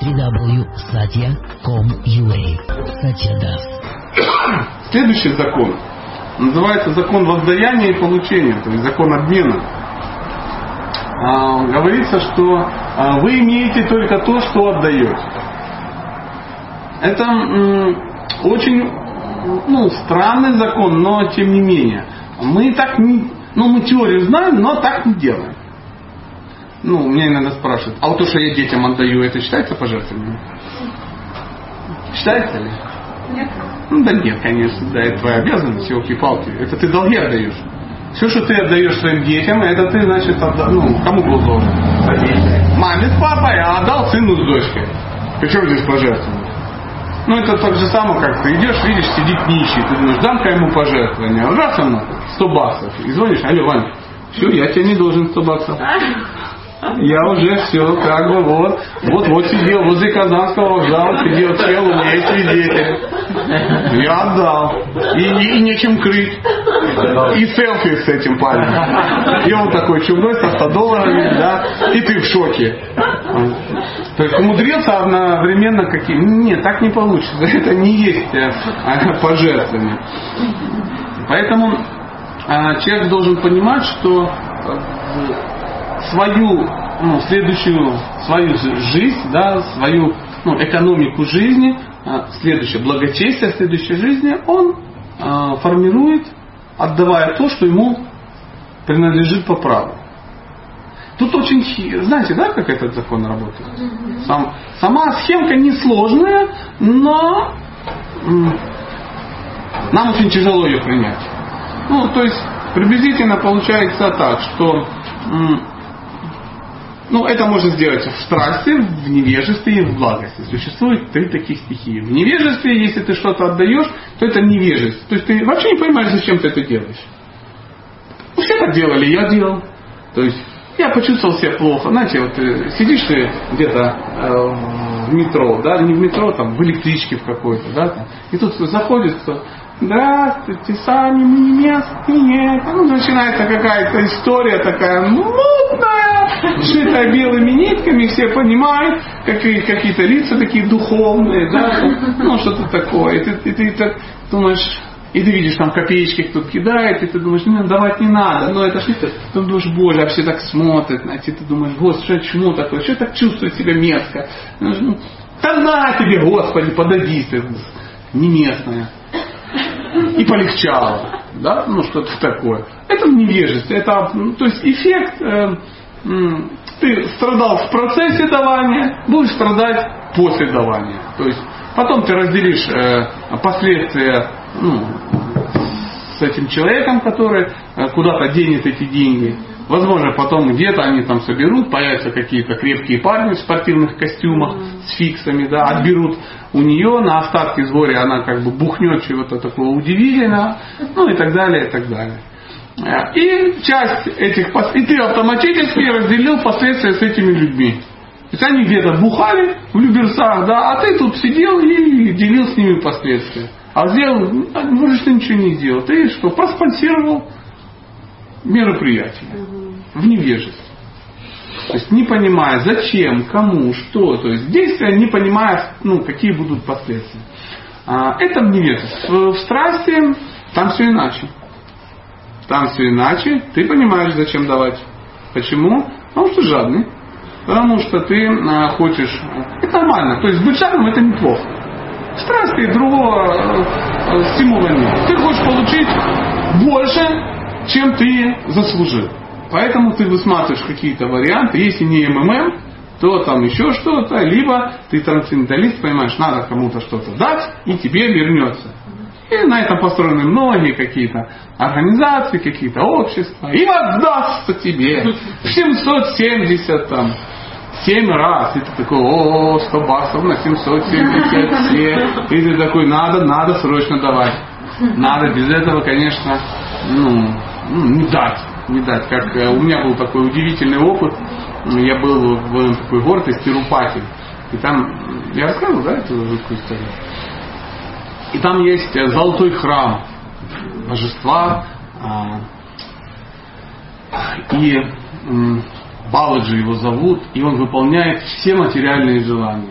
www.satya.com.ua Satya Das. Следующий закон называется закон воздаяния и получения, то есть закон обмена. А, говорится, что а, вы имеете только то, что отдаете. Это м, очень ну, странный закон, но тем не менее. Мы так не, ну мы теорию знаем, но так не делаем. Ну, меня иногда спрашивают, а вот то, что я детям отдаю, это считается пожертвованием? Считается ли? Нет. Ну да нет, конечно, да, это твоя обязанность, елки-палки. Это ты долги отдаешь. Все, что ты отдаешь своим детям, это ты, значит, отда... ну, кому был должен? Маме с папой, а отдал сыну с дочкой. Причем здесь пожертвование? Ну, это так же самое, как ты идешь, видишь, сидит нищий, ты думаешь, дам-ка ему пожертвование. Раз ему 100 баксов. И звонишь, алло, Вань, все, я тебе не должен 100 баксов. Я уже все, как бы вот, вот, вот сидел возле Казанского вокзала, сидел чел, у меня есть свидетель. Я отдал. И, и, и нечем крыть. И селфи с этим парнем. И он такой чумной со 100 долларами, да, и ты в шоке. То есть умудрился одновременно какие... Нет, так не получится. Это не есть э, пожертвование. Поэтому э, человек должен понимать, что э, свою ну, следующую свою жизнь, да, свою ну, экономику жизни, следующее благочестие следующей жизни, он формирует, отдавая то, что ему принадлежит по праву. Тут очень, знаете, да, как этот закон работает? Сам, сама схемка несложная, но нам очень тяжело ее принять. Ну, то есть, приблизительно получается так, что ну, это можно сделать в страсти, в невежестве и в благости. Существует три таких стихии. В невежестве, если ты что-то отдаешь, то это невежество. То есть ты вообще не понимаешь, зачем ты это делаешь. Ну, все так делали, я делал. То есть я почувствовал себя плохо. Знаете, вот э, сидишь ты где-то э, в метро, да, не в метро, там, в электричке в какой-то, да, там, и тут заходит кто Здравствуйте, сами местные. Ну, начинается какая-то история такая мутная, шитая белыми нитками, все понимают, какие, какие-то лица такие духовные, да, ну, что-то такое. И ты, и ты так думаешь, и ты видишь, там копеечки кто-то кидает, и ты думаешь, ну, давать не надо, но это ж это. Ты думаешь, боже, а все так смотрят, знаете, ты думаешь, господи, что чему такое, что так чувствует себя мерзко? Ну, да на тебе, господи, подойди ты, не местная. И полегчало, да, ну что-то такое. Это невежество, это, ну, то есть эффект, э, ты страдал в процессе давания, будешь страдать после давания. То есть потом ты разделишь э, последствия ну, с этим человеком, который э, куда-то денет эти деньги. Возможно, потом где-то они там соберут, появятся какие-то крепкие парни в спортивных костюмах с фиксами, да, отберут у нее на остатки згоря, она как бы бухнет чего-то такого удивительного, ну и так далее, и так далее. И часть этих, и ты автоматически разделил последствия с этими людьми. То есть они где-то бухали в Люберцах, да, а ты тут сидел и делил с ними последствия. А сделал, ну что ничего не сделал. Ты что, проспонсировал мероприятие в невежестве. То есть не понимая, зачем, кому, что. То есть действия, не понимая, ну, какие будут последствия. А, это в невежестве. В страсти там все иначе. Там все иначе. Ты понимаешь, зачем давать. Почему? Потому что жадный. Потому что ты а, хочешь... Это нормально. То есть быть жадным это неплохо. Страсти другого э, стимула нет. Ты хочешь получить больше, чем ты заслужил. Поэтому ты высматриваешь какие-то варианты. Если не МММ, то там еще что-то. Либо ты трансценденталист, понимаешь, надо кому-то что-то дать, и тебе вернется. И на этом построены многие какие-то организации, какие-то общества. И отдастся тебе в 770 там, 7 раз. И ты такой, о, 100 баксов на 777. И ты такой, надо, надо срочно давать. Надо, без этого, конечно, ну, ну, не дать, не дать. Как э, у меня был такой удивительный опыт. Я был в такой город из Тирупати. И там, я рассказывал, да, эту жуткую историю? И там есть э, золотой храм божества. А, и Баладжи его зовут, и он выполняет все материальные желания.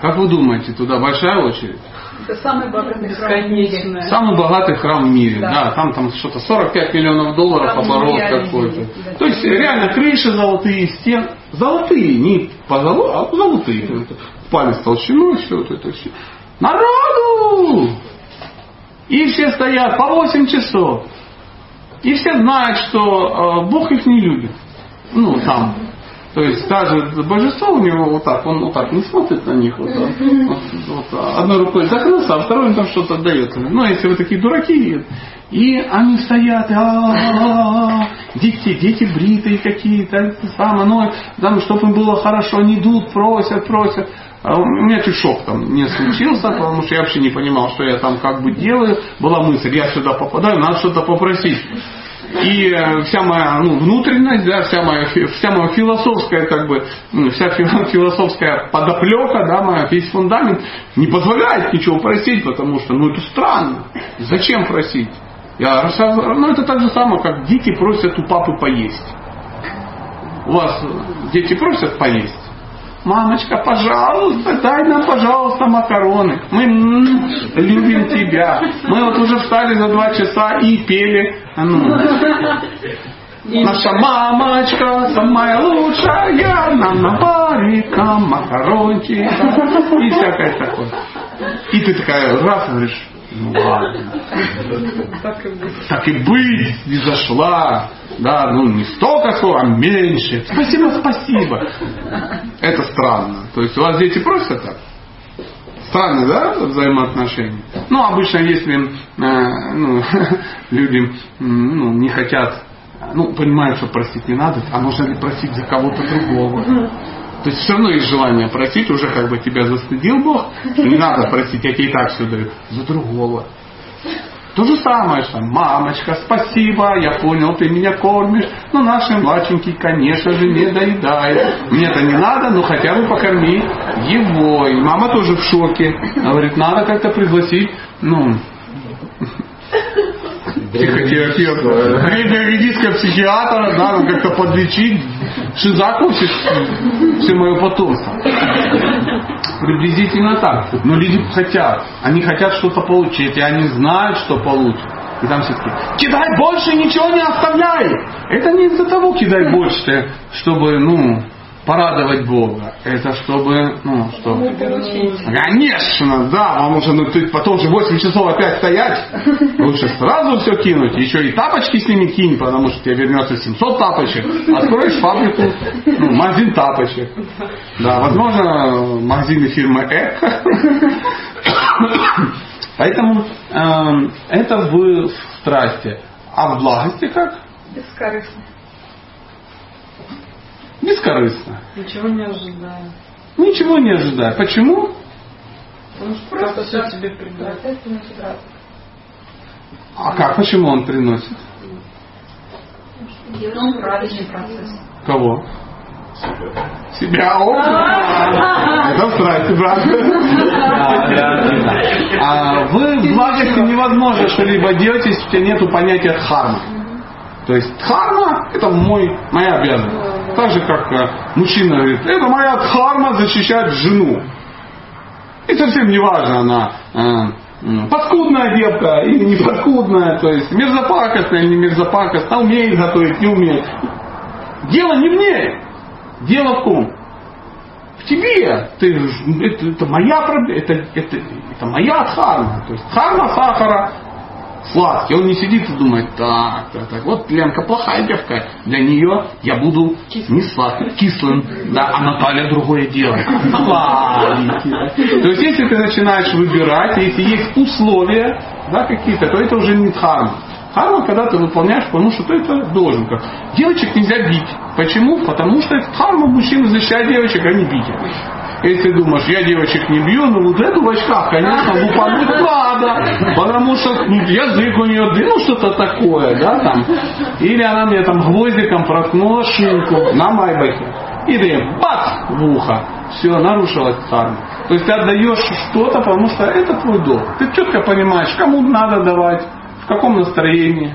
Как вы думаете, туда большая очередь? Это самый богатый храм в мире. Самый богатый храм в мире, да, Да. там там что-то 45 миллионов долларов Там оборот какой-то. да. То есть реально крыши золотые, стен, золотые, не по золоту, а золотые. Палец толщиной, все вот это все. Народу! И все стоят по 8 часов. И все знают, что э, Бог их не любит. Ну, там. То есть даже божество у него вот так, он вот так не смотрит на них. Вот. Вот, вот, одной рукой закрылся, а второй там что-то отдает. Ну, если вы такие дураки, и они стоят, а дети, дети бритые какие-то, самое, ну, там, чтобы им было хорошо, они идут, просят, просят. А у меня чуть шок там не случился, потому что я вообще не понимал, что я там как бы делаю. Была мысль, я сюда попадаю, надо что-то попросить. И э, вся моя ну, внутренность, да, вся моя, вся моя философская, как бы, ну, вся фи- философская подоплека, да, моя, весь фундамент не позволяет ничего просить, потому что, ну, это странно. Зачем просить? Я ну, это так же самое, как дети просят у папы поесть. У вас дети просят поесть? Мамочка, пожалуйста, дай нам, пожалуйста, макароны. Мы м, любим тебя. Мы вот уже встали за два часа и пели. а ну, Наша мамочка самая лучшая, нам наварит нам макарончика и всякое такое. И ты такая раз говоришь, ну ладно, Так и будет. так и быть, не зашла. Да, ну не столько, сколько, а меньше. Спасибо, спасибо. Это странно. То есть у вас дети просят так? Странно, да, взаимоотношения? Ну, обычно, если э, ну, люди ну, не хотят, ну, понимают, что просить не надо, а нужно ли просить за кого-то другого? То есть все равно есть желание просить, уже как бы тебя застыдил Бог, что не надо просить, я тебе и так все даю, за другого. То же самое, что мамочка, спасибо, я понял, ты меня кормишь, но наши младшенький, конечно же, не доедает. Мне-то не надо, но хотя бы покорми его. И мама тоже в шоке. Говорит, надо как-то пригласить, ну, психотерапевта, древнееврейского психиатра, да, ну, как-то подлечить, шизаку все, все мое потомство. Приблизительно так. Но люди хотят. Они хотят что-то получить, и они знают, что получат. И там все таки кидай больше, ничего не оставляй. Это не из-за того кидай больше, чтобы, ну, порадовать Бога. Это чтобы, ну, что... Конечно, да, потому что ну, ты потом же 8 часов опять стоять. Лучше сразу все кинуть. Еще и тапочки с ними кинь, потому что тебе вернется 700 тапочек. Откроешь фабрику, ну, магазин тапочек. Да, возможно, магазины фирмы Эко. Поэтому эм, это в страсти. А в благости как? Бескорыстно. Бескорыстно. Ничего не ожидаю. Ничего не ожидая. Почему? Потому что Просто все тебе приносит. А как? Почему он приносит? Он правильный процесс. Кого? Себя. О, Это страсти, брат. А вы в благости невозможно что-либо делать, если у тебя нет понятия дхарма. То есть дхарма это мой, моя обязанность. Так же, как э, мужчина говорит, это моя дхарма защищать жену. И совсем не важно, она э, паскудная девка или не паскудная, то есть мерзопакостная или не мерзопакостная, умеет готовить, не умеет. Дело не в ней. Дело в ком? В тебе. Ты, это, это моя проблема, это, это, это моя дхарма. То есть дхарма сахара сладкий. Он не сидит и думает, так, так, так, вот Ленка плохая девка, для нее я буду не сладким, кислым, да, а Наталья другое дело, сладенький. да. То есть, если ты начинаешь выбирать, если есть условия, да, какие-то, то это уже не дхарма. Дхарма, когда ты выполняешь, потому что ты это должен. Как. Девочек нельзя бить. Почему? Потому что это дхарма мужчин защищать девочек, а не бить. Если ты думаешь, я девочек не бью, ну вот эту в очках, конечно, лупануть надо, потому что ну, язык у нее, да, ну что-то такое, да, там. Или она мне там гвоздиком проткнула шинку на майбахе. И ты бац в ухо. Все, нарушилась дхарма. То есть ты отдаешь что-то, потому что это твой долг. Ты четко понимаешь, кому надо давать, в каком настроении,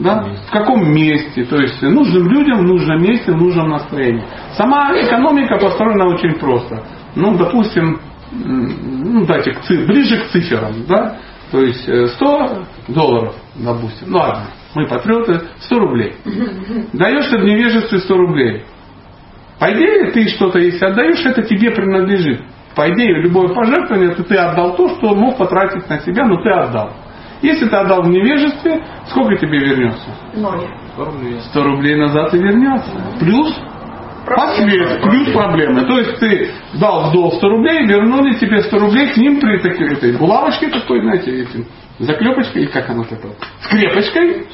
да? в каком месте. То есть нужным людям в нужном месте, в нужном настроении. Сама экономика построена очень просто. ну, допустим, ну, дайте к циф- ближе к цифрам, да, то есть э, 100 долларов, допустим, ну ладно, мы патриоты, 100 рублей. Даешь ты в невежестве 100 рублей. По идее, ты что-то, если отдаешь, это тебе принадлежит. По идее, любое пожертвование, это ты отдал то, что мог потратить на себя, но ты отдал. Если ты отдал в невежестве, сколько тебе вернется? Ноль. 100 рублей назад и вернется. Плюс Последствия, плюс проблемы. То есть ты дал в долг 100 рублей, вернули тебе 100 рублей, к ним при такой этой булавочке такой, знаете, этим, заклепочкой, как оно такое, скрепочкой,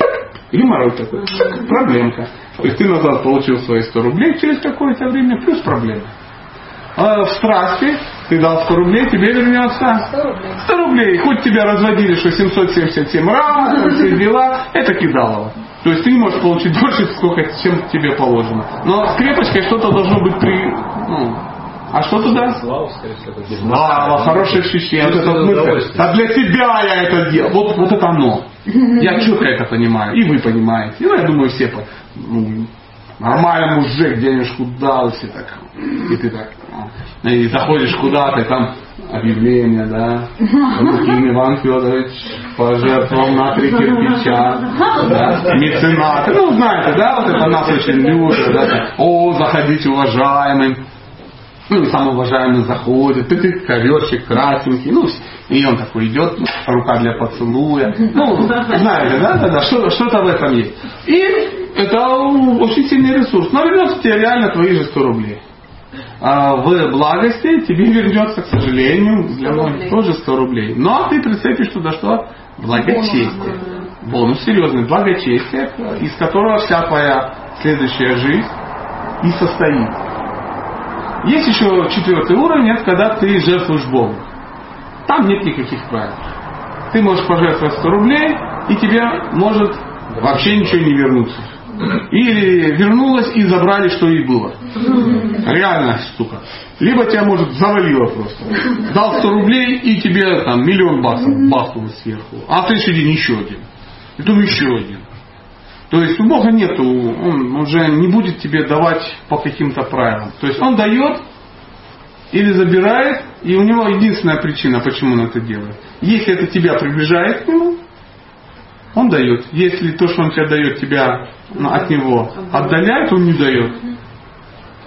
геморрой такой, проблемка. То есть ты назад получил свои 100 рублей через какое-то время, плюс проблемы. А в страсти ты дал 100 рублей, тебе вернется 100 рублей. 100 рублей. Хоть тебя разводили, что 777 раз, все дела, это кидалово. То есть ты можешь получить больше, сколько, чем тебе положено. Но с крепочкой что-то должно быть при... Ну, а что туда? Слава, скорее всего, Слава, хорошее ощущение. Вот это мысль. А для себя я это делаю. Вот, вот это оно. Я четко это понимаю. И вы понимаете. Ну, я думаю, все по- ну, нормальный мужик денежку дал, все так. И ты так. а, И заходишь куда-то, там объявление, да. Лукин Иван Федорович пожертвовал на три кирпича. Да, меценаты. Ну, знаете, да, вот это нас очень любят. Да, О, заходите, уважаемый. Ну, и самый уважаемый заходит, ты, ты коверчик красненький, ну, и он такой идет, ну, рука для поцелуя. Ну, знаете, да, да, да, что, что-то в этом есть. И это очень сильный ресурс. Но вернется тебе реально твои же 100 рублей. А в благости тебе вернется, к сожалению, для 100 многих тоже 100 рублей. Но ты прицепишь туда что? Благочестие. Бонус серьезный, благочестие, из которого вся твоя следующая жизнь и состоит. Есть еще четвертый уровень, это когда ты жертвуешь Богу. Там нет никаких правил. Ты можешь пожертвовать 100 рублей, и тебе может вообще ничего не вернуться. Или вернулось и забрали, что и было. Реальная штука. Либо тебя, может, завалило просто. Дал 100 рублей, и тебе там миллион баксов бахнуло сверху. А ты один, еще один. И потом еще один. То есть у Бога нету, он уже не будет тебе давать по каким-то правилам. То есть он дает или забирает, и у него единственная причина, почему он это делает. Если это тебя приближает к нему, он дает. Если то, что он тебе дает, тебя от него отдаляет, он не дает.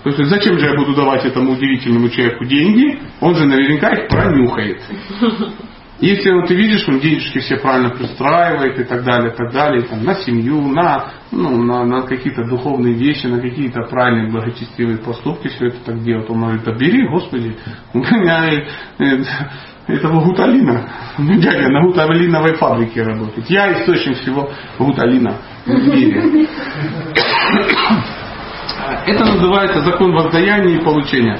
То есть зачем же я буду давать этому удивительному человеку деньги? Он же наверняка их пронюхает. Если вот ты видишь, он денежки все правильно пристраивает и так далее, и так далее, там, на семью, на, ну, на, на какие-то духовные вещи, на какие-то правильные благочестивые поступки все это так делает. Он говорит, да бери, Господи, у меня э, этого гуталина. Ну, дядя на гуталиновой фабрике работает. Я источник всего гуталина в мире. Это называется закон воздаяния и получения.